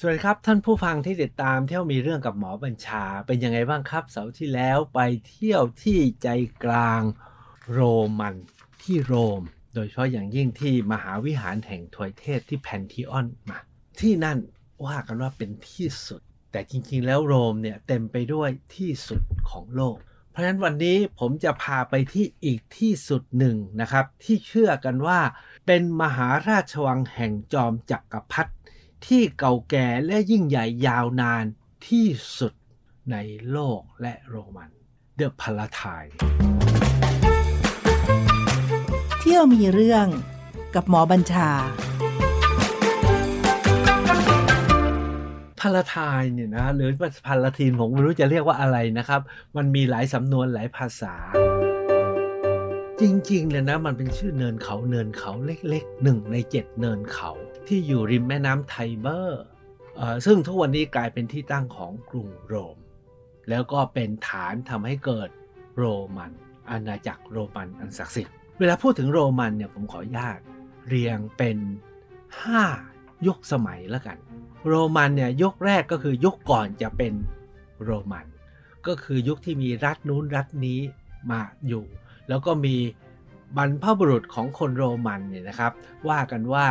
สวัสดีครับท่านผู้ฟังที่ติดตามเที่ยวมีเรื่องกับหมอบัญชาเป็นยังไงบ้างครับ เสาร์ที่แล้วไปเที่ยวที่ใจกลางโรมันที่โรม โดยเฉพาะอย่างยิ่งที่มหาวิหารแห่งทวยเทพที่แพนทิออนมา ที่นั่นว่ากันว่าเป็นที่สุด แต่จริงๆแล้วโรมเนี่ยเต็มไปด้วยที่สุดของโลก เพราะฉะนั้นวันนี้ผมจะพาไปที่อีกที่สุดหนึ่งนะครับ ที่เชื่อกันว่า เป็นมหาราชวังแห่งจอมจักรพรรดิ ที่เก่าแก่และยิ่งใหญ่ยาวนานที่สุดในโลกและโรมัน เดอะพาลาไทเที่ยวมีเรื่องกับหมอบัญชาพาลาไทเนี่ยนะหรือพาลาทีนผมไม่รู้จะเรียกว่าอะไรนะครับ มันมีหลายสำนวนหลายภาษา จริงๆเลยนะมันเป็นชื่อเนินเขาเนินเขาเล็กๆหนึ่งในเจ็ดเนินเขาที่อยู่ริมแม่น้ำไทเบอร์ซึ่งทุกวันนี้กลายเป็นที่ตั้งของกรุงโรม แล้วก็เป็นฐานทำให้เกิดโรมัน อาณาจักรโรมันอันศักดิ์สิทธิ์ เวลาพูดถึงโรมันเนี่ยผมขออนุญาตเรียงเป็น 5 ยุคสมัยแล้วกัน โรมันเนี่ยยุคแรกก็คือยุคก่อนจะเป็นโรมัน ก็คือยุคที่มีรัฐนู้นรัฐนี้มาอยู่ แล้วก็มีบรรพบุรุษของคนโรมันเนี่ยนะครับ ว่ากันว่า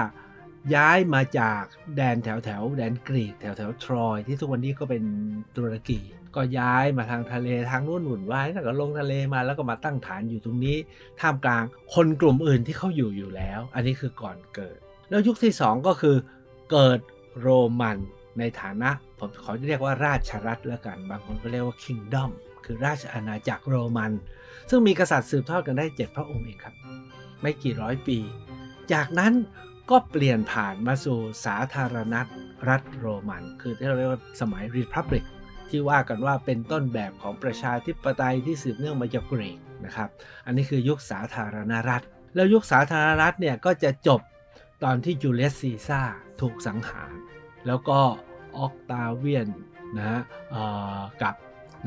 ย้ายมาจากแดนแถวแถวแดนกรีกแถวแถวทรอย ที่ทุกวันนี้ก็เป็นตุรกี ก็ย้ายมาทางทะเลทางนู้นหนุนไว้แล้วก็ลงทะเลมาแล้วก็มาตั้งฐานอยู่ตรงนี้ ท่ามกลางคนกลุ่มอื่นที่เขาอยู่อยู่แล้ว อันนี้คือก่อนเกิด แล้วยุคที่ 2 ก็คือเกิดโรมันในฐานะ ผมขอเรียกว่าราชรัฐแล้วกัน บางคนก็เรียกว่า kingdom คือราชอาณาจักรโรมัน ซึ่งมีกษัตริย์สืบทอดกันได้7พระองค์เองครับ ไม่กี่ร้อยปี จากนั้นก็เปลี่ยนผ่านมาสู่สาธารณรัฐโรมัน คือที่เราเรียกว่าสมัยรีพับลิกที่ว่ากันว่าเป็นต้นแบบของประชาธิปไตยที่สืบเนื่องมาจากกรีกนะครับ อันนี้คือยุคสาธารณรัฐ แล้วยุคสาธารณรัฐเนี่ยก็จะจบตอนที่จูเลียสซีซ่าถูกสังหาร แล้วก็ออกตาเวียนนะฮะ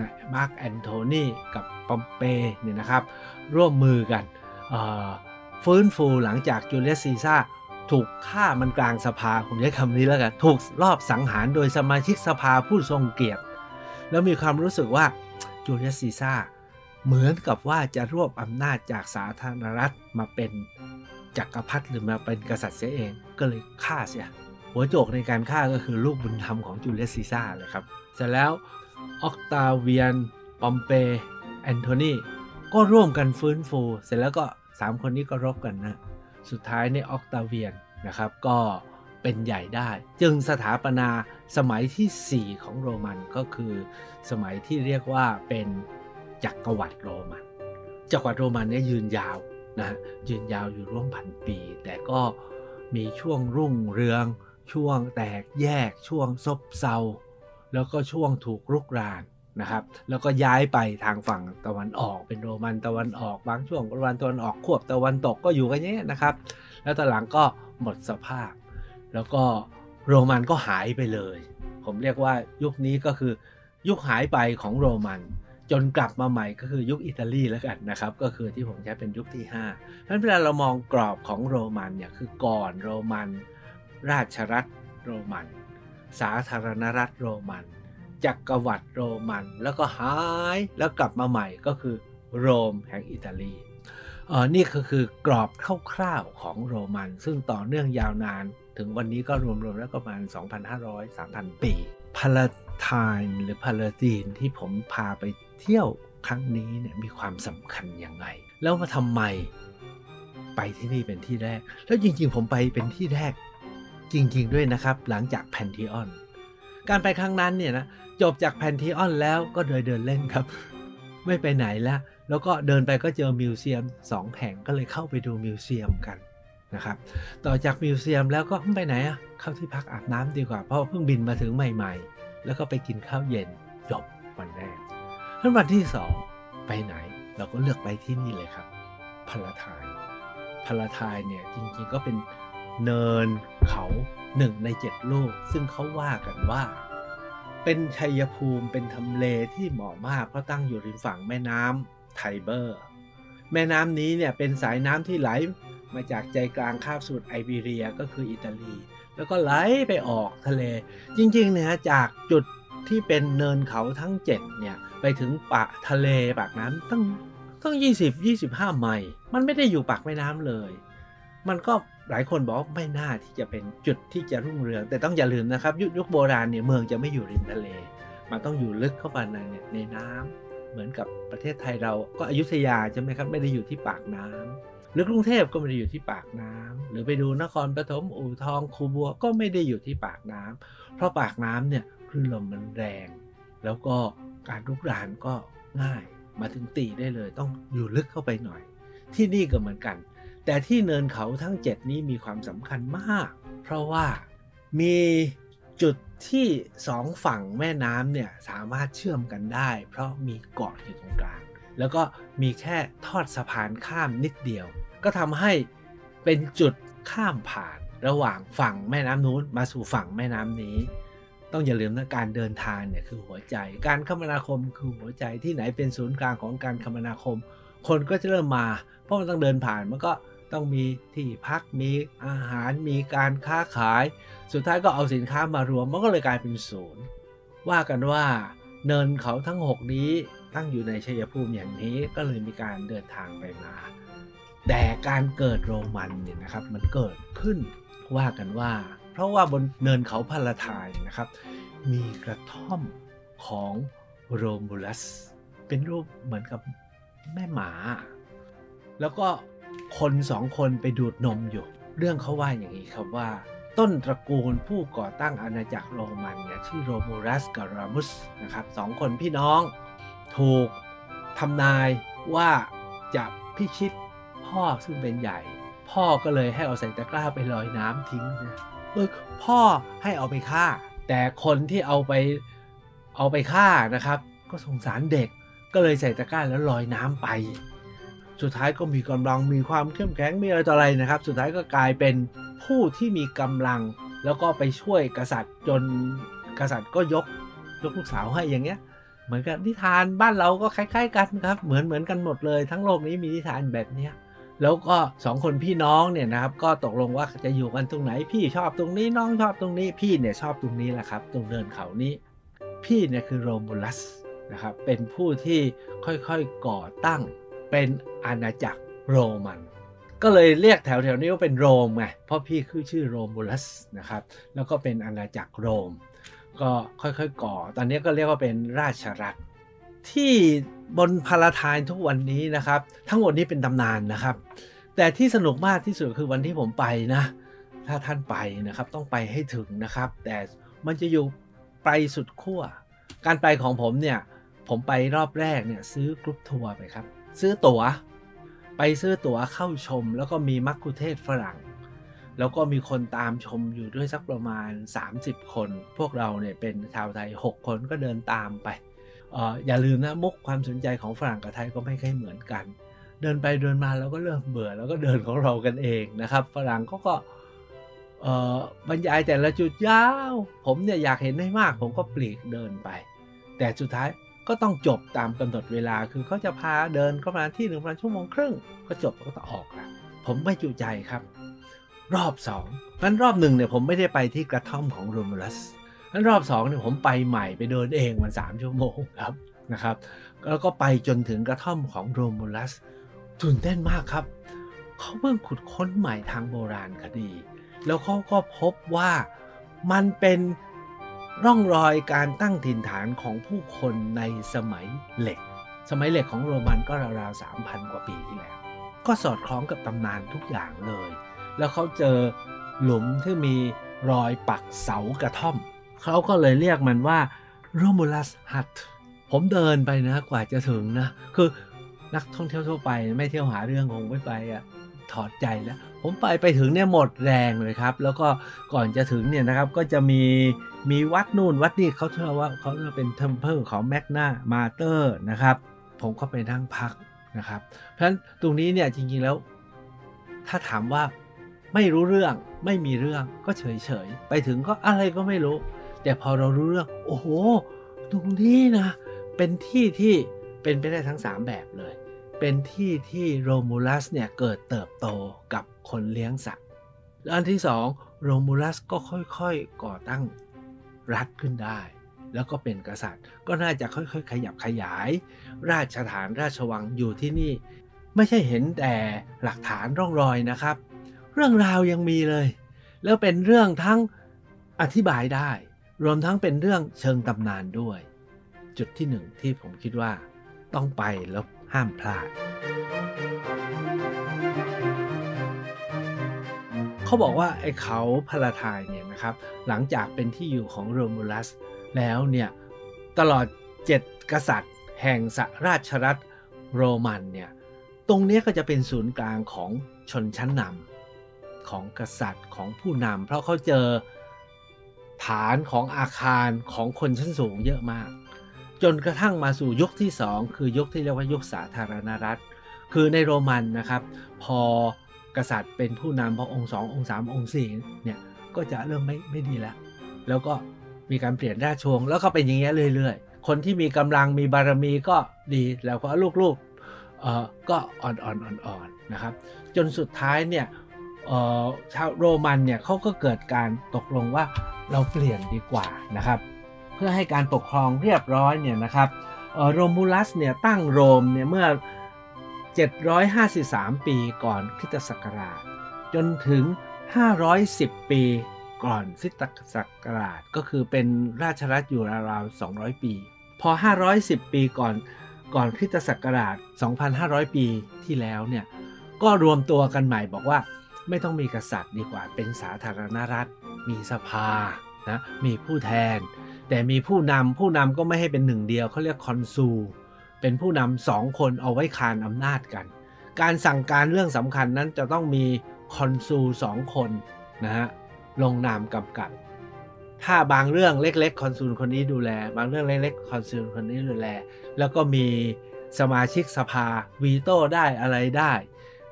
กับมาร์กแอนโทนีกับปอมเปเนี่ยนะครับ ร่วมมือกันฟื้นฟูหลังจากจูเลียสซีซ่าถูกฆ่ามันกลางสภา ผมใช้คำนี้แล้วกัน ถูกลอบสังหารโดยสมาชิกสภาผู้ทรงเกียรติ แล้วมีความรู้สึกว่าจูเลียสซีซ่าเหมือนกับว่าจะรวบอำนาจจากสาธารณรัฐมาเป็นจักรพรรดิหรือมาเป็นกษัตริย์เสียเองก็เลยฆ่าเสีย หัวโจกในการฆ่าก็คือลูกบุญธรรมของจูเลียสซีซ่าเลยครับ เสร็จแล้ว ออกตาเวียน ปอมเป แอนโทนี ก็ร่วมกันฟื้นฟู เสร็จแล้วก็ 3 คนนี้ก็รบกันนะ สุดท้ายในออกตาเวียนนะครับ ก็เป็นใหญ่ได้ จึงสถาปนาสมัยที่ 4 ของโรมันก็คือ สมัยที่เรียกว่าเป็นจักรวรรดิโรมัน จักรวรรดิโรมันเนี่ยยืนยาวนะยืนยาวอยู่ร่วมพันปี แต่ก็มีช่วงรุ่งเรือง ช่วงแตกแยกช่วงซบเซา แล้วก็ช่วงถูกรุกรานนะครับ แล้วก็ย้ายไปทางฝั่งตะวันออกเป็นโรมันตะวันออกบางช่วงโรมันตะวันออกควบตะวันตกก็อยู่กันเนี้ยนะครับ แล้วตอนหลังก็หมดสภาพ แล้วก็โรมันก็หายไปเลย ผมเรียกว่ายุคนี้ก็คือยุคหายไปของโรมันจนกลับมาใหม่ก็คือยุคอิตาลีแล้วกันนะครับ ก็คือที่ผมใช้เป็นยุคที่5เพราะฉะนั้นเวลาเรามองกรอบของโรมันเนี่ยคือก่อนโรมัน ราชรัฐโรมัน สาธารณรัฐโรมัน จักรวรรดิโรมัน แล้วก็หายแล้วกลับมาใหม่ก็คือโรมแห่งอิตาลีเออนี่ก็คือกรอบคร่าวๆของโรมัน ซึ่งต่อเนื่องยาวนาน ถึงวันนี้ก็รวมๆแล้วประมาณ 2,500-3,000 ปีพาลาไทน์หรือพาลาตีนที่ผมพาไปเที่ยวครั้งนี้เนี่ยมีความสำคัญยังไง แล้วมาทำไมไปที่นี่เป็นที่แรก แล้วจริงๆผมไปเป็นที่แรก จริง ๆ ด้วยนะครับ หลังจากแพนทีออน การไปครั้งนั้นเนี่ยนะจบจากแพนทีออนแล้วก็เดินเดินเล่นครับ ไม่ไปไหนแล้วแล้วก็เดินไปก็เจอมิวเซียมสองแห่งก็เลยเข้าไปดูมิวเซียมกันนะครับ ต่อจากมิวเซียมแล้วก็ไปไหนอะเข้าที่พักอาบน้ำดีกว่าเพราะเพิ่งบินมาถึงใหม่ ๆ แล้วก็ไปกินข้าวเย็นจบวันแรกท่านวันที่สองไปไหน เราก็เลือกไปที่นี่เลยครับพลาทายพลาทายเนี่ยจริงๆก็เป็น เนินเขาหนึ่งในเจ็ดโลก ซึ่งเขาว่ากันว่า เป็นชัยภูมิเป็นทำเลที่เหมาะมากเพราะตั้งอยู่ริมฝั่งแม่น้ำไทเบอร์ แม่น้ำนี้เนี่ยเป็นสายน้ำที่ไหลมาจากใจกลางคาบสูตรไอเบีเรียก็คืออิตาลี แล้วก็ไหลไปออกทะเล จริงๆเนี่ยจากจุดที่เป็นเนินเขาทั้ง 7 เนี่ย ไปถึงปากทะเลปากน้ำตั้งตั้ง 20 25 ไมล์มันไม่ได้อยู่ปากแม่น้ำเลย มันก็ หลายคนบอกไม่น่าที่จะเป็นจุดที่จะรุ่งเรือง แต่ต้องอย่าลืมนะครับ ยุคยุคโบราณเนี่ยเมืองจะไม่อยู่ริมทะเล มันต้องอยู่ลึกเข้าไปในในน้ำเหมือนกับประเทศไทยเราก็อยุธยาใช่ไหมครับไม่ได้อยู่ที่ปากน้ำหรือกรุงเทพก็ไม่ได้อยู่ที่ปากน้ำหรือไปดูนครปฐมอู่ทองคูบัวก็ไม่ได้อยู่ที่ปากน้ำเพราะปากน้ำเนี่ยคลื่นลมมันแรง แล้วก็การลุกรานก็ง่ายมาถึงตีได้เลย ต้องอยู่ลึกเข้าไปหน่อย ที่นี่ก็เหมือนกัน แต่ที่เนินเขาทั้ง 7 นี้มีความสำคัญมาก เพราะว่ามีจุดที่สองฝั่งแม่น้ำเนี่ยสามารถเชื่อมกันได้ เพราะมีเกาะอยู่ตรงกลาง แล้วก็มีแค่ทอดสะพานข้ามนิดเดียว ก็ทำให้เป็นจุดข้ามผ่านระหว่างฝั่งแม่น้ำนู้นมาสู่ฝั่งแม่น้ำนี้ ต้องอย่าลืมนะการเดินทางเนี่ยคือหัวใจ การคมนาคมคือหัวใจที่ไหนเป็นศูนย์กลางของการคมนาคม คนก็จะเริ่มมา เพราะมันต้องเดินผ่านมันก็ ต้องมีที่พักมีอาหารมีการค้าขาย สุดท้ายก็เอาสินค้ามารวมมันก็เลยกลายเป็นศูนย์ว่ากันว่าเนินเขาทั้ง 6 นี้ตั้งอยู่ในชัยภูมิอย่างนี้ก็เลยมีการเดินทางไปมา แต่การเกิดโรมันเนี่ยนะครับมันเกิดขึ้นว่ากันว่า เพราะว่าบนเนินเขาพาลาทายนะครับ มีกระท่อมของโรมูลัส เป็นรูปเหมือนกับแม่หมา แล้วก็ คนสองคนไปดูดนมอยู่ เรื่องเขาว่าอย่างนี้ครับว่า ต้นตระกูลผู้ก่อตั้งอาณาจักรโรมันเนี่ยชื่อโรมูลัสกับรามุสนะครับสองคนพี่น้อง ถูกทำนายว่าจะพิชิตพ่อซึ่งเป็นใหญ่ พ่อก็เลยให้เอาใส่ตะกร้าไปลอยน้ำทิ้งนะเออพ่อให้เอาไปฆ่า แต่คนที่เอาไปเอาไปฆ่านะครับ ก็สงสารเด็กก็เลยใส่ตะกร้าแล้วลอยน้ำไป สุดท้ายก็มีกำลังมีความเข้มแข็งมีอะไรต่ออะไรนะครับ สุดท้ายก็กลายเป็นผู้ที่มีกำลัง แล้วก็ไปช่วยกษัตริย์จนกษัตริย์ก็ยกยกลูกสาวให้อย่างเงี้ย เหมือนกับนิทานบ้านเราก็คล้าย ๆ กันครับ เหมือนเหมือนกันหมดเลยทั้งโลกนี้มีนิทานแบบเนี้ยแล้วก็สองคนพี่น้องเนี่ยนะครับ ก็ตกลงว่าจะอยู่กันตรงไหน พี่ชอบตรงนี้น้องชอบตรงนี้พี่เนี่ยชอบตรงนี้แหละครับ ตรงเดินเขานี้ พี่เนี่ยคือโรมูลัสนะครับเป็นผู้ที่ค่อยๆก่อตั้ง เป็นอาณาจักรโรมัน ก็เลยเรียกแถวๆนี้ว่าเป็นโรมไงเพราะพี่คือชื่อโรมูลัสนะครับ แล้วก็เป็นอาณาจักรโรม ก็ค่อยๆก่อ ตอนนี้ก็เรียกว่าเป็นราชรัฐที่บนพาราทายทุกวันนี้นะครับ ทั้งหมดนี้เป็นตำนานนะครับ แต่ที่สนุกมากที่สุดคือวันที่ผมไปนะ ถ้าท่านไปนะครับต้องไปให้ถึงนะครับ แต่มันจะอยู่ไปสุดขั้วการไปของผมเนี่ย ผมไปรอบแรกเนี่ยซื้อกรุ๊ปทัวร์ไปครับ ซื้อตั๋ว ไปซื้อตั๋วเข้าชม แล้วก็มีมักคุเทศฝรั่ง แล้วก็มีคนตามชมอยู่ด้วยสักประมาณ 30 คน พวกเราเนี่ยเป็นชาวไทย 6 คนก็เดินตามไปเอออย่าลืมนะมุกความสนใจของฝรั่งกับไทยก็ไม่ค่อยเหมือนกัน เดินไปเดินมาเราก็เริ่มเบื่อแล้วก็เดินของเรากันเองนะครับ ฝรั่งเขาก็เออบรรยายแต่ละจุดยาว ผมเนี่ยอยากเห็นให้มาก ผมก็ปลีกเดินไป แต่สุดท้าย ก็ต้องจบตามกำหนดเวลาคือเขาจะพาเดินเข้ามาที่หนึ่งประมาณชั่วโมงครึ่ง ก็จบก็ต้องออกล้วผมไม่จุใจครับ รอบสองงั้นรอบหนึ่งเนี่ยผมไม่ได้ไปที่กระท่อมของโรมูลัสงั้นรอบสองเนี่ยผมไปใหม่ไปเดินเองมันสามชั่วโมงครับนะครับ แล้วก็ไปจนถึงกระท่อมของโรมูลัสตื่นเต้นมากครับ เขาเพิ่งขุดค้นใหม่ทางโบราณคดี แล้วเขาก็พบว่ามันเป็น ร่องรอยการตั้งถิ่นฐานของผู้คนในสมัยเหล็ก สมัยเหล็กของโรมันก็ราวๆ3,000กว่าปีที่แล้ว ก็สอดคล้องกับตำนานทุกอย่างเลย แล้วเขาเจอหลุมที่มีรอยปักเสากระท่อม เขาก็เลยเรียกมันว่า Romulus Hut ผมเดินไปนะกว่าจะถึงนะ คือนักท่องเที่ยวทั่วไป ไม่เที่ยวหาเรื่องคงไม่ไปอะถอดใจแล้ว ผมไปไปถึงเนี่ยหมดแรงเลยครับ แล้วก็ก่อนจะถึงเนี่ยนะครับก็จะมีมีวัดนู่นวัดนี่เขาเชื่อว่าเขาจะเป็นเทมเพลของแมกนามาเตอร์นะครับ ผมก็ไปนั่งพักนะครับ เพราะฉะนั้นตรงนี้เนี่ยจริงๆแล้ว ถ้าถามว่าไม่รู้เรื่องไม่มีเรื่องก็เฉยๆ ไปถึงก็อะไรก็ไม่รู้ แต่พอเรารู้เรื่อง โอ้โห ตรงนี้นะ เป็นที่ที่เป็นไปได้ทั้ง 3 แบบเลย เป็นที่ที่โรมูลัสเนี่ยเกิดเติบโตกับคนเลี้ยงสัตว์และอันที่2โรมูลัสก็ค่อยๆก่อตั้งรัฐขึ้นได้ แล้วก็เป็นกษัตริย์ ก็น่าจะค่อยๆ ขยับขยาย ราชฐานราชวังอยู่ที่นี่ ไม่ใช่เห็นแต่หลักฐานร่องรอยนะครับ เรื่องราวยังมีเลย แล้วเป็นเรื่องทั้งอธิบายได้ รวมทั้งเป็นเรื่องเชิงตำนานด้วย จุดที่หนึ่งที่ผมคิดว่าต้องไปแล้ว ห้ามพลาด เขาบอกว่าไอ้เขาพาราทายเนี่ยนะครับ หลังจากเป็นที่อยู่ของโรมูลัส แล้วเนี่ยตลอด 7 กษัตริย์ แห่งสราชรัฐโรมันเนี่ยตรงนี้ก็จะเป็นศูนย์กลางของชนชั้นนำของกษัตริย์ของผู้นำเพราะเขาเจอฐานของอาคารของคนชั้นสูงเยอะมาก จนกระทั่งมาสู่ยุคที่สองคือยุคที่เรียกว่ายุคสาธารณรัฐ คือในโรมันนะครับ พอกษัตริย์เป็นผู้นำพอองค์สององค์สามองค์สี่เนี่ยก็จะเริ่มไม่ไม่ดีแล้ว แล้วก็มีการเปลี่ยนราชวงศ์แล้วก็เป็นอย่างเงี้ยเรื่อยๆ คนที่มีกำลังมีบารมีก็ดีแล้วก็ลูกๆเออก็อ่อนๆอ่อนๆนะครับ จนสุดท้ายเนี่ยเออชาวโรมันเนี่ยเขาก็เกิดการตกลงว่าเราเปลี่ยนดีกว่านะครับ เพื่อให้การปกครองเรียบร้อยเนี่ยนะครับโรมูลัสเนี่ยตั้งโรมเนี่ยเมื่อ 753 ปีก่อนคริสตศักราช จนถึง 510 ปีก่อนคริสตศักราช ก็คือเป็นราชรัฐอยู่ราวๆ200 ปี พอ 510 ปีก่อนก่อนคริสตศักราช 2,500 ปีที่แล้วเนี่ยก็รวมตัวกันใหม่บอกว่าไม่ต้องมีกษัตริย์ดีกว่าเป็นสาธารณรัฐ มีสภานะมีผู้แทน แต่มีผู้นำผู้นำก็ไม่ให้เป็นหนึ่งเดียวเขาเรียก consul เป็นผู้นำสองคนเอาไว้คานอำนาจกัน การสั่งการเรื่องสำคัญนั้นจะต้องมี consul สองคนนะฮะลงนามกำกับ ถ้าบางเรื่องเล็ก ๆ consul คนนี้ดูแล บางเรื่องเล็กๆ consul คนนี้ดูแล แล้วก็มีสมาชิกสภาวีโต้ได้อะไรได้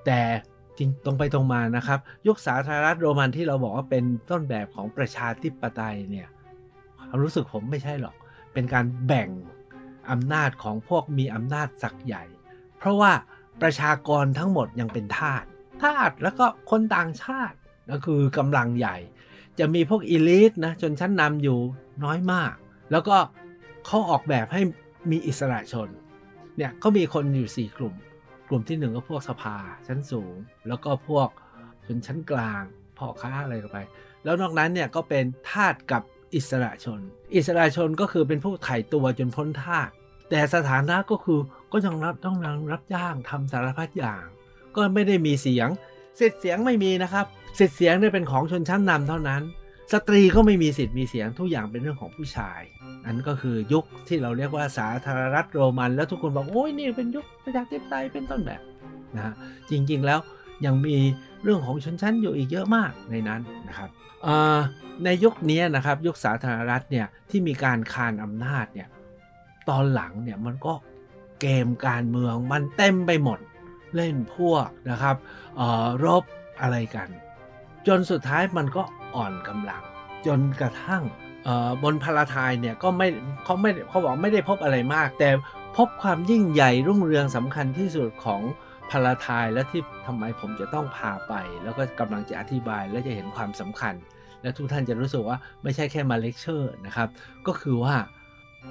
แต่จริงตรงไปตรงมานะครับ ยุคสาธารณรัฐโรมันที่เราบอกว่าเป็นต้นแบบของประชาธิปไตยเนี่ย ความรู้สึกผมไม่ใช่หรอก เป็นการแบ่งอำนาจของพวกมีอำนาจสักใหญ่ เพราะว่าประชากรทั้งหมดยังเป็นทาส ทาสแล้วก็คนต่างชาติก็คือกำลังใหญ่ จะมีพวกอีลิทนะจนชั้นนำอยู่น้อยมาก แล้วก็เขาออกแบบให้มีอิสระชน เนี่ยเขามีคนอยู่ 4 กลุ่ม กลุ่มที่หนึ่งก็พวกสภาชั้นสูง แล้วก็พวกชนชั้นกลางพ่อค้าอะไรกันไป แล้วนอกนั้นเนี่ยก็เป็นทาสกับ อิสระชน อิสระชนก็คือเป็นผู้ไถ่ตัวจนพ้นทาสแต่สถานะก็คือก็ยังรับต้องรับจ้างทำสารพัดอย่าง ก็ไม่ได้มีเสียงสิทธิ์เสียงไม่มีนะครับสิทธิ์เสียงเนี่ยเป็นของชนชั้นนำเท่านั้น สตรีก็ไม่มีสิทธิ์มีเสียงทุกอย่างเป็นเรื่องของผู้ชายอันก็คือยุคที่เราเรียกว่าสาธารณรัฐโรมัน แล้วทุกคนบอกโอ้ยนี่เป็นยุคประชาธิปไตยเป็นต้นแบบนะฮะจริงๆแล้ว ยังมีเรื่องของชนชั้นอยู่อีกเยอะมากในนั้นนะครับในยุคนี้นะครับยุคสาธารณรัฐเนี่ยที่มีการคานอำนาจเนี่ยตอนหลังเนี่ยมันก็เกมการเมืองมันเต็มไปหมดเล่นพวกนะครับรบอะไรกัน จนสุดท้ายมันก็อ่อนกำลัง จนกระทั่งบนพาราทายเนี่ยก็ไม่เขาไม่เขาบอกไม่ได้พบอะไรมาก แต่พบความยิ่งใหญ่รุ่งเรืองสำคัญที่สุดของ Palatine และที่ทำไมผมจะต้องพาไป แล้วก็กำลังจะอธิบายและจะเห็นความสำคัญ และทุกท่านจะรู้สึกว่าไม่ใช่แค่มาเลคเชอร์นะครับ ก็คือว่า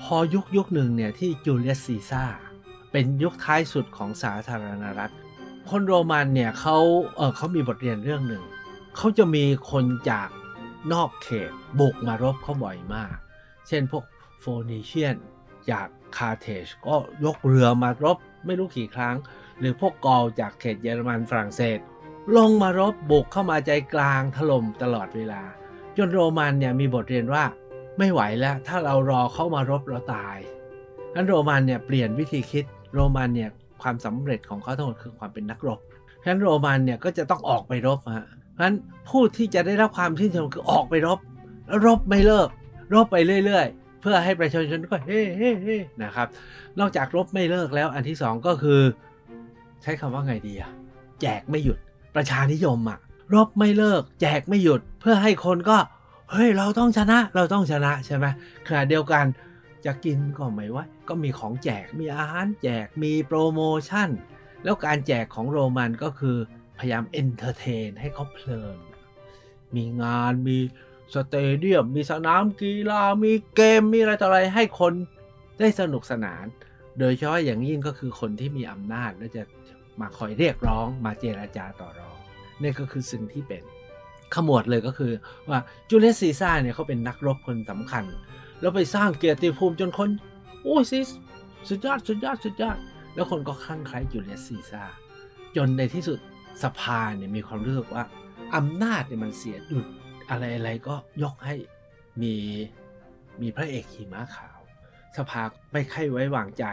พอยุคยุคหนึ่งเนี่ยที่จูเลียสซีซ่าเป็นยุคท้ายสุดของสาธารณรัฐ คนโรมันเนี่ยเขาเออเขามีบทเรียนเรื่องหนึ่งเขาจะมีคนจากนอกเขตบุกมารบเขาบ่อยมาก เช่นพวกโฟนิเชียนจากคาเทจก็ยกเรือมารบไม่รู้กี่ครั้ง หรือพวกกอลจากเขตเยอรมันฝรั่งเศส ลงมารบบุกเข้ามาใจกลางถล่มตลอดเวลา จนโรมันเนี่ยมีบทเรียนว่าไม่ไหวแล้วถ้าเรารอเข้ามารบเราตายนั้นโรมันเนี่ยเปลี่ยนวิธีคิดโรมันเนี่ยความสำเร็จของเขาทั้งหมดคือความเป็นนักรบฉะนั้นโรมันเนี่ยก็จะต้องออกไปรบฮะเพราะฉะนั้นผู้ที่จะได้รับความชื่นชมคือออกไปรบแล้วรบไม่เลิก รบไปเรื่อย ๆ เพื่อให้ประชาชนก็เฮ้เฮ้เฮนะครับ นอกจากรบไม่เลิกแล้วอันที่สองก็คือ ใช้คำว่าไงดีอะแจกไม่หยุดประชานิยมอะรบไม่เลิก แจกไม่หยุดเพื่อให้คนก็ เฮ้ย เราต้องชนะเราต้องชนะใช่ไหมขณะเดียวกันจะกินก็ไม่ว่าก็มีของแจกมีอาหารแจกมีโปรโมชั่น แล้วการแจกของโรมันก็คือพยายาม entertain ให้เขาเพลิน มีงานมี stadium มีสนามกีฬา มีเกม มีอะไรต่ออะไรให้คนได้สนุกสนาน โดยเฉพาะอย่างยิ่งก็คือคนที่มีอำนาจและจะ มาคอยเรียกร้อง มาเจรจาต่อรองนี่ก็คือสิ่งที่เป็นขมวดเลยก็คือว่าจูเลียสซีซ่าเนี่ยเขาเป็นนักรบคนสำคัญ แล้วไปสร้างเกียรติภูมิจนคน โอ้ยซิสุดยอดสุดยอดสุดยอด แล้วคนก็คลั่งไคล้จูเลียสซีซ่าจนในที่สุดสภาเนี่ยมีความรู้สึกว่าอำนาจเนี่ยมันเสียดุดอะไรอะไรก็ยกให้มีมีพระเอกขี่ม้าขาว สภาไม่ค่อยไว้วางใจ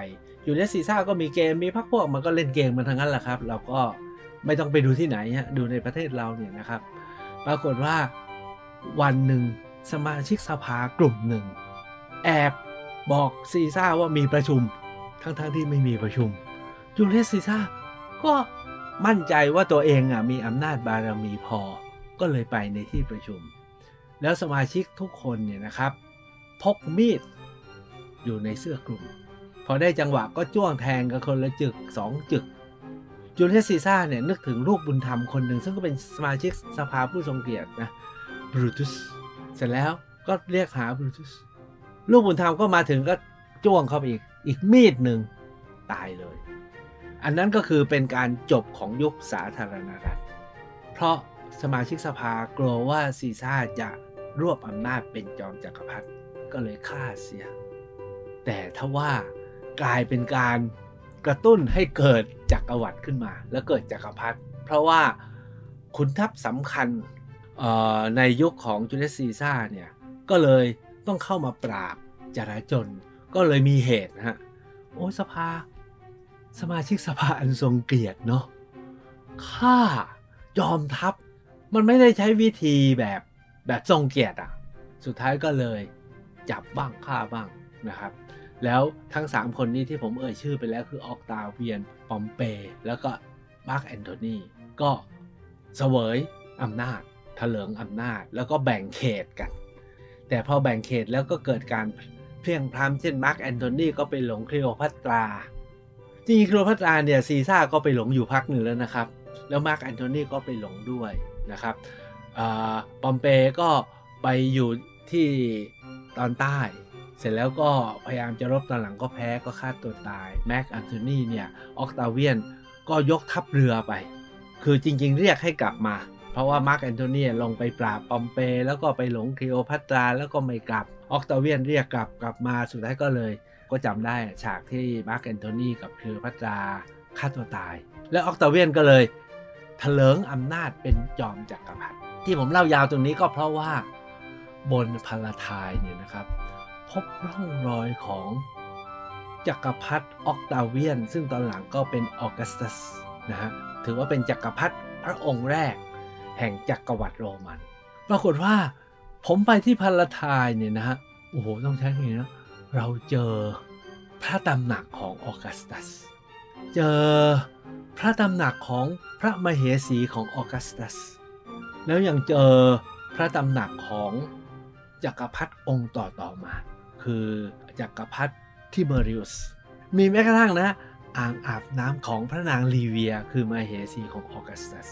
อยูเลียซีซ่าก็มีเกมมีพักพวกมันก็เล่นเกมมันทั้งนั้นแหละครับ เราก็ไม่ต้องไปดูที่ไหนฮะดูในประเทศเราเนี่ยนะครับ ปรากฏว่าวันหนึ่งสมาชิกสภากลุ่มหนึ่ง แอบบอกซีซ่าว่ามีประชุมทั้งๆที่ไม่มีประชุมจูเลียสซีซ่าก็มั่นใจว่าตัวเองอะมีอำนาจบารมีพอ ก็เลยไปในที่ประชุม แล้วสมาชิกทุกคนเนี่ยนะครับ พกมีด อยู่ในเสื้อคลุม พอได้จังหวะก็จ้วงแทงกันคนละจึกสองจึกจูเลียสซีซ่าเนี่ยนึกถึงลูกบุญธรรมคนหนึ่งซึ่งก็เป็นสมาชิกสภาผู้ทรงเกียรตินะบรูตุสเสร็จแล้วก็เรียกหาบรูตุสลูกบุญธรรมก็มาถึงก็จ้วงเข้าไปอีกอีกมีดหนึ่งตายเลย อันนั้นก็คือเป็นการจบของยุคสาธารณรัฐ เพราะสมาชิกสภากลัวว่าซีซ่าจะรวบอำนาจเป็นจอมจักรพรรดิก็เลยฆ่าเสีย แต่ถ้าว่ากลายเป็นการกระตุ้นให้เกิดจักรวรรดิขึ้นมา แล้วเกิดจักรพรรดิเพราะว่าขุนทัพสำคัญในยุคของจูเลสซีซ่าเนี่ยก็เลยต้องเข้ามาปราบจราจน ก็เลยมีเหตุนะฮะโอ้สภาสมาชิกสภาอันทรงเกียรติเนาะฆ่ายอมทัพ มันไม่ได้ใช้วิธีแบบแบบทรงเกียรติอะ สุดท้ายก็เลยจับบ้างฆ่าบ้าง นะครับ แล้วทั้ง 3 คนนี้ที่ผมเอ่ยชื่อไปแล้วคือออกตาเวียน ปอมเป แล้วก็มาร์กแอนโทนีก็เสวยอำนาจเถลิงอำนาจแล้วก็แบ่งเขตกัน แต่พอแบ่งเขตแล้วก็เกิดการเพลี่ยงพล้ำเช่นมาร์กแอนโทนีก็ไปหลงคลีโอพัตราจริงคลีโอพัตราเนี่ยซีซ่าก็ไปหลงอยู่พักหนึ่งแล้วนะครับ แล้วมาร์กแอนโทนีก็ไปหลงด้วยนะครับปอมเปก็ไปอยู่ที่ตอนใต้ เสร็จแล้วก็พยายามจะรบตอนหลังก็แพ้ก็ฆ่าตัวตายแม็กอันโทนีเนี่ยออกตาเวียนก็ยกทัพเรือไป คือจริง ๆ เรียกให้กลับมา เพราะว่ามาร์กแอนโทนีลงไปปราบปอมเป แล้วก็ไปหลงคลีโอพัตราแล้วก็ไม่กลับออกตาเวียนเรียกกลับกลับมาสุดท้ายก็เลย ก็จำได้ฉากที่มาร์กแอนโทนีกับคลีโอพัตราฆ่าตัวตาย แล้วออกตาเวียนก็เลยเถลิงอำนาจเป็นจอมจักรพรรดิที่ผมเล่ายาวตรงนี้ก็เพราะว่าบนพาราทายเนี่ยนะครับ พบร่องรอยของจักรพรรดิออกตาเวียน ซึ่งตอนหลังก็เป็นออกัสตัสนะฮะถือว่าเป็นจักรพรรดิพระองค์แรก แห่งจักรวรรดิโรมัน ปรากฏว่าผมไปที่พาราทายเนี่ยนะฮะโอ้โหต้องใช้คำนี้นะเราเจอพระตำหนักของออกัสตัส เจอพระตำหนักของพระมเหสีของออกัสตัส แล้วยังเจอพระตำหนักของจักรพรรดิองค์ต่อต่อมา คือจักรพรรดิทิเบริอุส มีแม้กระทั่งนะอ่างอาบน้ำของพระนางลีเวีย คือมาเหสีของออกัสตัส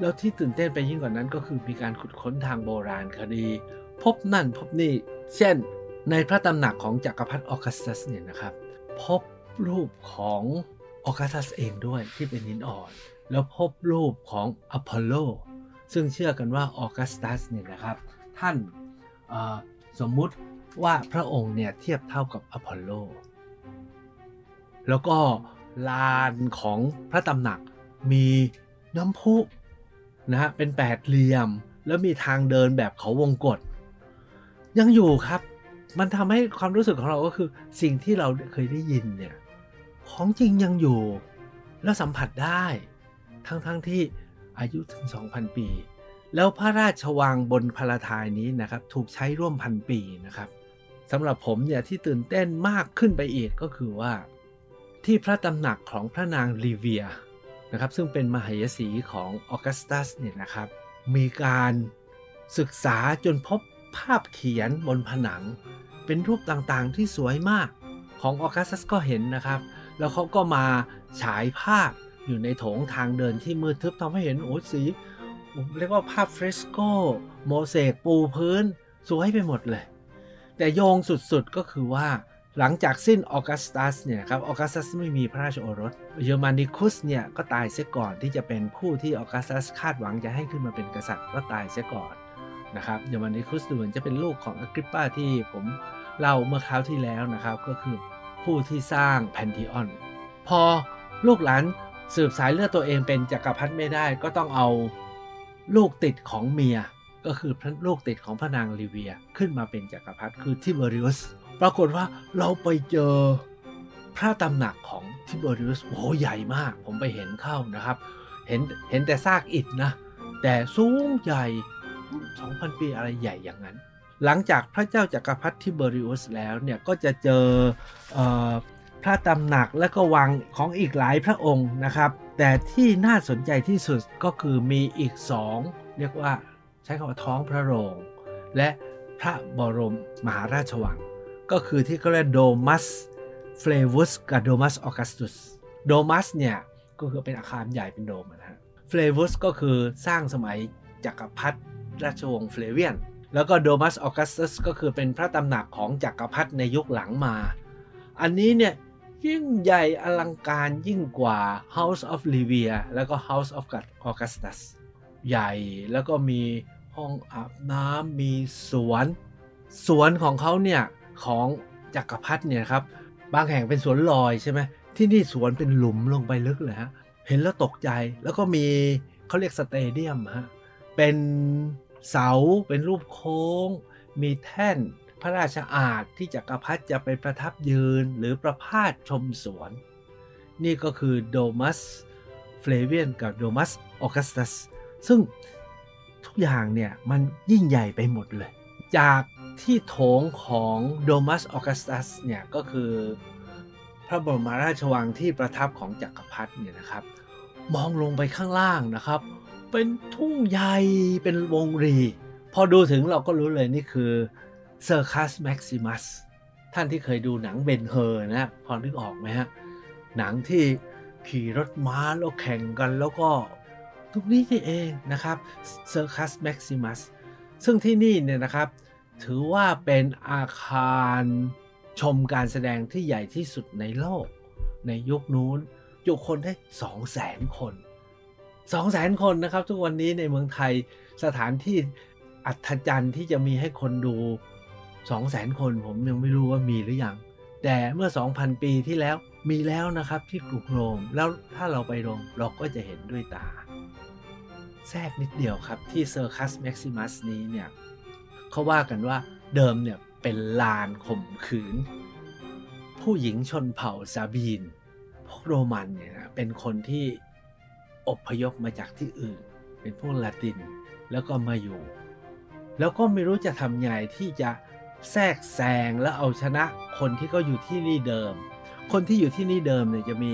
แล้วที่ตื่นเต้นไปยิ่งกว่านั้นก็คือมีการขุดค้นทางโบราณคดี พบนั่นพบนี่ เช่น ในพระตำหนักของจักรพรรดิออกัสตัสเนี่ยนะครับ พบรูปของออกัสตัสเองด้วยที่เป็นหินอ่อน แล้วพบรูปของอพอลโล ซึ่งเชื่อกันว่าออกัสตัสเนี่ยนะครับ ท่านสมมุติ ว่าพระองค์เนี่ยเทียบเท่ากับอพอลโล แล้วก็ลานของพระตำหนักมีน้ำพุนะฮะเป็นแปดเหลี่ยม แล้วมีทางเดินแบบเขาวงกฏยังอยู่ครับ มันทำให้ความรู้สึกของเราก็คือสิ่งที่เราเคยได้ยินเนี่ยของจริงยังอยู่ แล้วสัมผัสได้ ทั้งๆทที่อายุถึง 2,000 ปี แล้วพระราชวังบนพาราทายนี้นะครับ ถูกใช้ร่วมพันปีนะครับ สำหรับผมเนี่ยที่ตื่นเต้นมากขึ้นไปอีกก็คือว่า ที่พระตำหนักของพระนางลีเวียนะครับซึ่งเป็นมเหสีของออกัสตัสเนี่ยนะครับ มีการศึกษาจนพบภาพเขียนบนผนัง เป็นรูปต่างๆที่สวยมากของออกัสตัสก็เห็นนะครับ แล้วเขาก็มาฉายภาพอยู่ในโถงทางเดินที่มืดทึบทำให้เห็นโอ้สีเรียกว่าภาพเฟรสโกโมเสกปูพื้น สวยไปหมดเลย แต่โยงสุดๆก็คือว่าหลังจากสิ้นออกัสตัสเนี่ยครับออกัสตัสไม่มีพระราชโอรส เยอร์มานิคุสเนี่ยก็ตายเสียก่อนที่จะเป็นผู้ที่ออกัสตัสคาดหวังจะให้ขึ้นมาเป็นกษัตริย์ก็ตายเสียก่อนนะครับเยอร์มานิคุสดูเหมือนจะเป็นลูกของอกริปปาที่ผมเล่าเมื่อคราวที่แล้วนะครับ ก็คือผู้ที่สร้างแพนทิออน พอลูกหลานสืบสายเลือดตัวเองเป็นจักรพรรดิไม่ได้ ก็ต้องเอาลูกติดของเมีย ก็คือพระลูกติดของพระนางลิเวียขึ้นมาเป็นจักรพรรดิคือทิเบอริอุสปรากฏว่าเราไปเจอพระตำหนักของทิเบอริอุสโอ้โหใหญ่มาก ผมไปเห็นเข้านะครับ เห็นเห็นแต่ซากอิฐนะ แต่สูงใหญ่ 2,000 ปีอะไรใหญ่อย่างนั้น หลังจากพระเจ้าจักรพรรดิทิเบอริอุสแล้วเนี่ยก็จะเจอเออพระตำหนักและก็วังของอีกหลายพระองค์นะครับ แต่ที่น่าสนใจที่สุดก็คือมีอีกสองเรียกว่า ใช้คำว่าท้องพระโรง และพระบรมมหาราชวัง ก็คือที่เขาเรียกโดมัสเฟลวุสกับโดมัสออกัสตุสโดมัสเนี่ย ก็คือเป็นอาคารใหญ่เป็นโดมนะฮะเฟลวุสก็คือสร้างสมัยจักรพรรดิราชวงศ์เฟลเวียน แล้วก็โดมัสออกัสตุสก็คือเป็นพระตำหนักของจักรพรรดิในยุคหลังมา อันนี้เนี่ยยิ่งใหญ่อลังการยิ่งกว่า House of Livia แล้วก็ House of Augustus ใหญ่แล้วก็มีห้องอาบน้ำมีสวน สวนของเขาเนี่ยของจักรพรรดิเนี่ยครับบางแห่งเป็นสวนลอยใช่ไหมที่นี่สวนเป็นหลุมลงไปลึกเลยฮะเห็นแล้วตกใจแล้วก็มีเขาเรียกสเตเดียมฮะเป็นเสาเป็นรูปโค้ง มีแท่นพระราชอาณที่จักรพรรดิจะไปประทับยืนหรือประพาสชมสวน นี่ก็คือโดมัสเฟลเวียนกับโดมัสออกัสตัส ซึ่งทุกอย่างเนี่ยมันยิ่งใหญ่ไปหมดเลย จากที่โถงของโดมัสออกัสตัสเนี่ยก็คือพระบรมราชวังที่ประทับของจักรพรรดิเนี่ยนะครับ มองลงไปข้างล่างนะครับ เป็นทุ่งใหญ่เป็นวงรี พอดูถึงเราก็รู้เลยนี่คือเซอร์คัสแม็กซิมัสท่านที่เคยดูหนังเบนเฮอร์นะพอนึกออกไหมฮะ หนังที่ขี่รถม้าแล้วแข่งกันแล้วก็ ตรงนี้นี่เองนะครับเซอร์คัสแม็กซิมัสซึ่งที่นี่เนี่ยนะครับ ถือว่าเป็นอาคารชมการแสดงที่ใหญ่ที่สุดในโลก ในยุคนู้นจุคนได้ 2 0 0แสนคน 2 0 0แสนคนนะครับ ทุกวันนี้ในเมืองไทยสถานที่อัศจรรย์ที่จะมีให้คนดู 2 0 0แสนคน ผมยังไม่รู้ว่ามีหรือยัง แต่เมื่อ 2,000 ปีที่แล้ว มีแล้วนะครับที่กรุงโรมแล้วถ้าเราไปโรมเราก็จะเห็นด้วยตา แทรกนิดเดียวครับที่เซอร์คัสแม็กซิมัสนี้เนี่ยเขาว่ากันว่าเดิมเนี่ยเป็นลานข่มขืน ผู้หญิงชนเผ่าซาบีน พวกโรมันเนี่ยนะเป็นคนที่อพยพมาจากที่อื่น เป็นพวกลาตินแล้วก็มาอยู่ แล้วก็ไม่รู้จะทำไงที่จะแทรกแซงแล้วเอาชนะคนที่เขาอยู่ที่นี่เดิม คนที่อยู่ที่นี่เดิมเนี่ยจะมี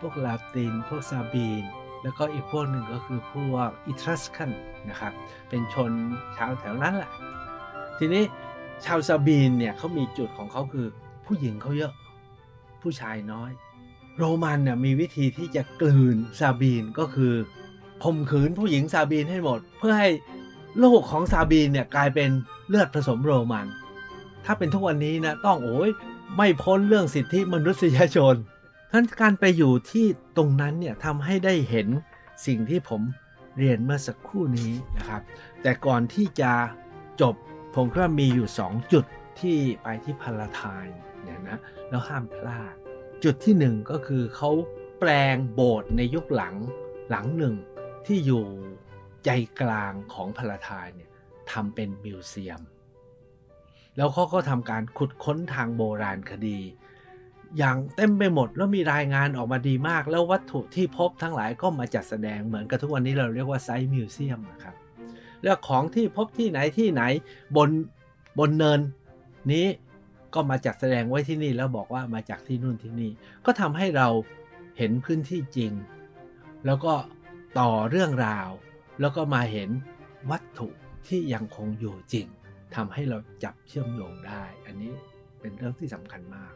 พวกลาติน พวกซาบีน แล้วก็อีกพวกหนึ่งก็คือพวกอิทรัสคันนะครับ เป็นชนชาวแถวนั้นแหละ ทีนี้ชาวซาบีนเนี่ยเขามีจุดของเขาคือผู้หญิงเขาเยอะ ผู้ชายน้อย โรมันเนี่ยมีวิธีที่จะกลืนซาบีนก็คือข่มขืนผู้หญิงซาบีนให้หมด เพื่อให้โลกของซาบีนเนี่ยกลายเป็นเลือดผสมโรมัน ถ้าเป็นทุกวันนี้นะต้องโอ้ย ไม่พ้นเรื่องสิทธิมนุษยชนท่านการไปอยู่ที่ตรงนั้นเนี่ยทำให้ได้เห็นสิ่งที่ผมเรียนเมื่อสักครู่นี้นะครับ แต่ก่อนที่จะจบผมก็มีอยู่ 2 จุดที่ไปที่พาราไทน์เนี่ยนะแล้วห้ามพลาด จุดที่หนึ่งก็คือเขาแปลงโบสถ์ในยุคหลังหลังหนึ่งที่อยู่ใจกลางของพาราไทน์เนี่ยทำเป็นมิวเซียม แล้วเขาก็ทำการขุดค้นทางโบราณคดี อย่างเต็มไปหมดแล้วมีรายงานออกมาดีมาก แล้ววัตถุที่พบทั้งหลายก็มาจัดแสดงเหมือนกับทุกวันนี้เราเรียกว่าไซต์มิวเซียมนะครับแล้วของที่พบที่ไหนที่ไหนบนบนเนินนี้ก็มาจัดแสดงไว้ที่นี่แล้วบอกว่ามาจากที่นู่นที่นี่ ก็ทำให้เราเห็นพื้นที่จริง แล้วก็ต่อเรื่องราว แล้วก็มาเห็นวัตถุที่ยังคงอยู่จริง ทำให้เราจับเชื่อมโยงได้ อันนี้เป็นเรื่องที่สำคัญมาก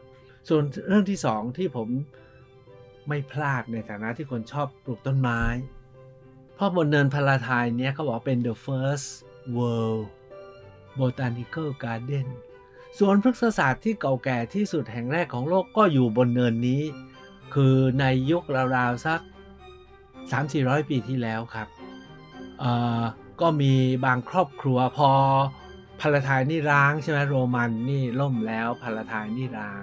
ส่วนเรื่องที่สองที่ผมไม่พลาดในฐานะที่คนชอบปลูกต้นไม้พราะบนเนินพาราทายเนี้ยเขาบอกเป็น the first world botanical garden สวนพฤกษศาสตร์ที่เก่าแก่ที่สุดแห่งแรกของโลกก็อยู่บนเนินนี้ คือในยุคราวๆสัก 3-400 ปีที่แล้วครับ ก็มีบางครอบครัวพอ พาราทายนี่ร้างใช่ไหมโรมันนี่ล่มแล้วพาราทายนี่ร้าง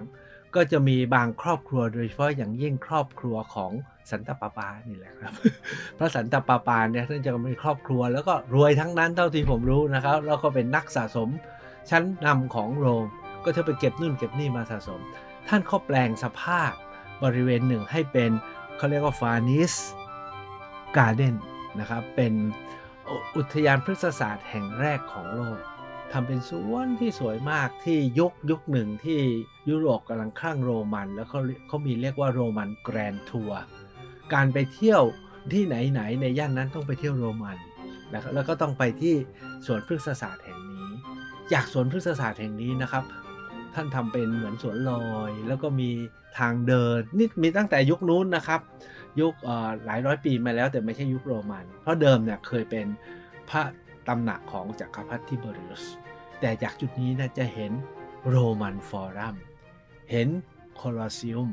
ก็จะมีบางครอบครัวโดยเฉพาะอย่างยิ่งครอบครัวของสันตปาปานี่แหละครับ พระสันตปาปาเนี่ยท่านจะมีครอบครัวแล้วก็รวยทั้งนั้นเท่าที่ผมรู้นะครับแล้วก็เป็นนักสะสมชั้นนำของโรม ก็จะไปเก็บนู่นเก็บนี่มาสะสม ท่านเขาแปลงสภาพบริเวณหนึ่งให้เป็นเขาเรียกว่าฟานิสการ์เดนนะครับเป็นอุทยานพฤกษศาสตร์แห่งแรกของโลก ทำเป็นสวนที่สวยมากที่ยุคยุคหนึ่งที่ยุโรปกำลังคลั่งโรมัน แล้วเขาเขามีเรียกว่าโรมันแกรนทัวร์การไปเที่ยวที่ไหนๆในย่านนั้นต้องไปเที่ยวโรมันนะครับแล้วก็ต้องไปที่สวนพฤกษศาสตร์แห่งนี้ จากสวนพฤกษศาสตร์แห่งนี้นะครับ ท่านทำเป็นเหมือนสวนลอย แล้วก็มีทางเดินนี่มีตั้งแต่ยุคนู้นนะครับ ยุคหลายร้อยปีมาแล้วแต่ไม่ใช่ยุคโรมัน เพราะเดิมเนี่ยเคยเป็นพระ ตำหนักของจักรพรรดิทิเบริอุสแต่จากจุดนี้นะจะเห็นโรมันฟอรัมเห็นโคลอสซิอุม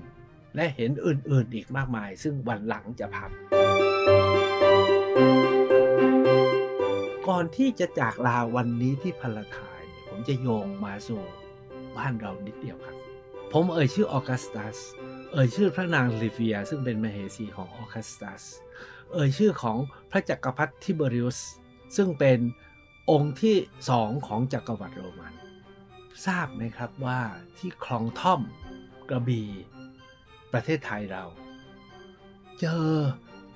และเห็นอื่นๆอีกมากมาย ซึ่งวันหลังจะพับก่อนที่จะจากลาวันนี้ที่พลทายผมจะโยงมาสู่บ้านเรานิดเดียวครับ ผมเอ่ยชื่อออกัสตัส เอ่ยชื่อพระนางลิเวีย ซึ่งเป็นมเหสีของออกัสตัส เอ่ยชื่อของพระจักรพรรดิทิเบริอุส ซึ่งเป็นองค์ที่สองของจักรวรรดิโรมัน ทราบไหมครับว่าที่คลองท่อมกระบี่ประเทศไทยเรา เจอ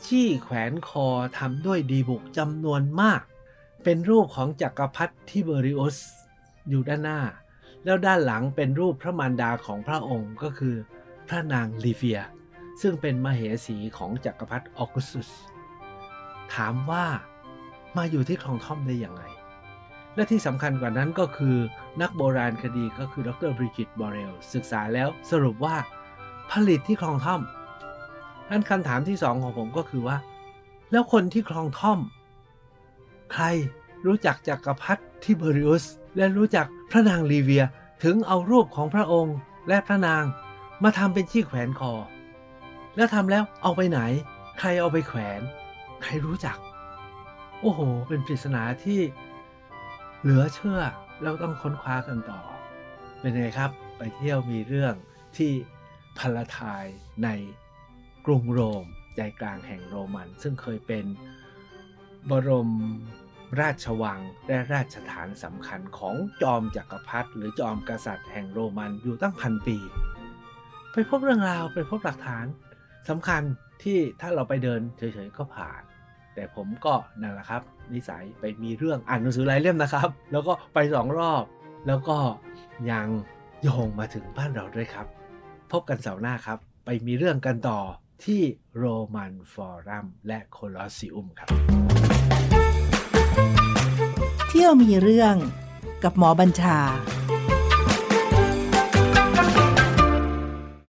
ที่แขวนคอทำด้วยดีบุกจำนวนมาก เป็นรูปของจักรพรรดิทิเบริอุสอยู่ด้านหน้า แล้วด้านหลังเป็นรูปพระมารดาของพระองค์ก็คือ พระนางลิเวีย ซึ่งเป็นมเหสีของจักรพรรดิออกุสตุสถามว่า มาอยู่ที่คลองท่อมได้อย่างไร และที่สำคัญกว่านั้นก็คือนักโบราณคดีก็คือดรบริจิตบอเรลศึกษาแล้วสรุปว่าผลิตที่คลองท่อมนั่นคำถามที่สองของผมก็คือว่า แล้วคนที่คลองท่อม ใครรู้จักจักรพรรดิทิเบริอุส และรู้จักพระนางลีเวียถึงเอารูปของพระองค์และพระนางมาทำเป็นชี้แขวนคอ แล้วทำแล้วเอาไปไหน ใครเอาไปแขวน ใครรู้จัก โอ้โห เป็นปริศนาที่เหลือเชื่อแล้วต้องค้นคว้ากันต่อ เป็นไงครับ ไปเที่ยวมีเรื่องที่พาลาทายในกรุงโรม ใจกลางแห่งโรมัน ซึ่งเคยเป็นบรมราชวังและราชฐานสำคัญของจอมจักรพรรดิหรือจอมกษัตริย์แห่งโรมันอยู่ตั้งพันปี ไปพบเรื่องราวไปพบหลักฐานสำคัญที่ถ้าเราไปเดินเฉยๆก็ผ่าน แต่ผมก็นั่นแหละครับ นิสัยไปมีเรื่องอ่านหนังสือหลายเล่มนะครับ แล้วก็ไปสองรอบ แล้วก็ยังโยงมาถึงบ้านเราด้วยครับ พบกันเสาร์หน้าครับ ไปมีเรื่องกันต่อที่โรมันฟอรัมและโคลอสซิอุมครับ เที่ยวมีเรื่องกับหมอบัญชา